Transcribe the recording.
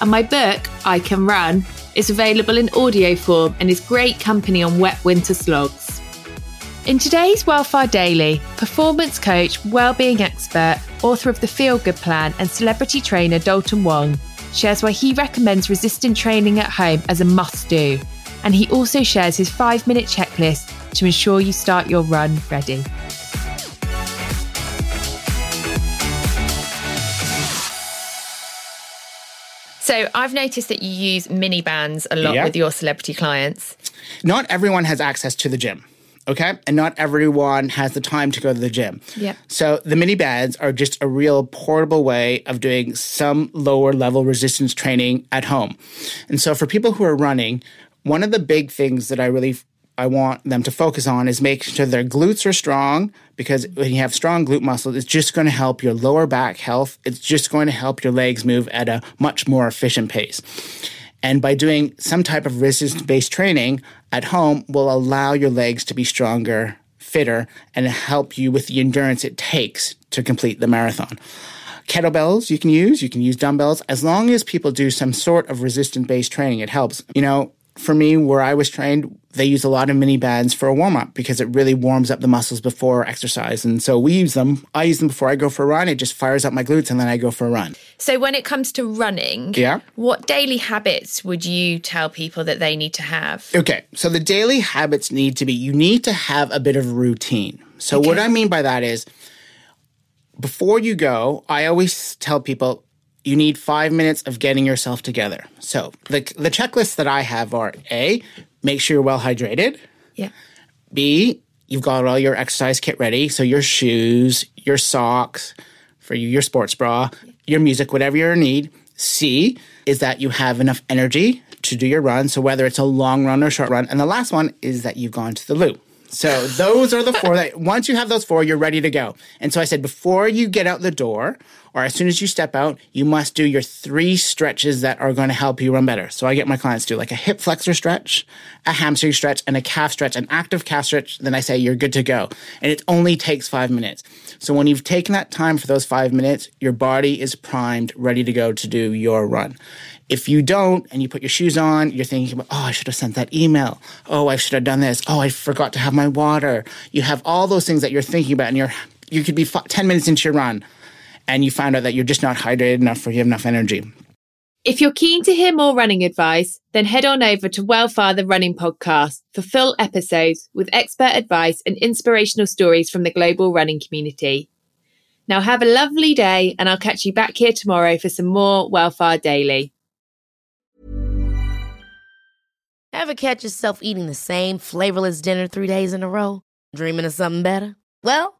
And my book, I Can Run, is available in audio form and is great company on wet winter slogs. In today's Wellfar Daily, performance coach, well-being expert, author of the Feel Good Plan, and celebrity trainer Dalton Wong shares why he recommends resistant training at home as a must-do, and he also shares his five-minute checklist to ensure you start your run ready. So I've noticed that you use mini bands a lot Yeah. with your celebrity clients. Not everyone has access to the gym. Okay. And not everyone has the time to go to the gym. Yeah. So the mini bands are just a real portable way of doing some lower level resistance training at home. And so for people who are running, one of the big things that I really I want them to focus on is making sure their glutes are strong because when you have strong glute muscles, it's just going to help your lower back health. It's just going to help your legs move at a much more efficient pace. And by doing some type of resistance based training at home will allow your legs to be stronger, fitter, and help you with the endurance it takes to complete the marathon. Kettlebells you can use, you can use dumbbells. As long as people do some sort of resistance based training, it helps. You know, for me, where I was trained, they use a lot of mini bands for a warm up because it really warms up the muscles before exercise. And so we use them. I use them before I go for a run. It just fires up my glutes and then I go for a run. So when it comes to running, Yeah. what daily habits would you tell people that they need to have? Okay, so the daily habits need to be you need to have a bit of routine. So, what I mean by that is before you go, I always tell people you need five minutes of getting yourself together. So, the, the checklists that I have are A, make sure you're well hydrated. Yeah. B, you've got all your exercise kit ready. So your shoes, your socks, for you, your sports bra, your music, whatever you need. C is that you have enough energy to do your run. So whether it's a long run or short run. And the last one is that you've gone to the loo. So those are the four that once you have those four, you're ready to go. And so I said, before you get out the door, or as soon as you step out, you must do your three stretches that are going to help you run better. So I get my clients to do like a hip flexor stretch, a hamstring stretch, and a calf stretch, an active calf stretch. Then I say you're good to go. And it only takes five minutes. So when you've taken that time for those five minutes, your body is primed, ready to go to do your run. If you don't and you put your shoes on, you're thinking about, oh, I should have sent that email. Oh, I should have done this. Oh, I forgot to have my water. You have all those things that you're thinking about and you're, you could be fi 10 minutes into your run and you find out that you're just not hydrated enough or you have enough energy. If you're keen to hear more running advice, then head on over to Wellfar the Running Podcast for full episodes with expert advice and inspirational stories from the global running community. Now have a lovely day and I'll catch you back here tomorrow for some more Wellfar Daily. Ever catch yourself eating the same flavorless dinner three days in a row? Dreaming of something better? Well,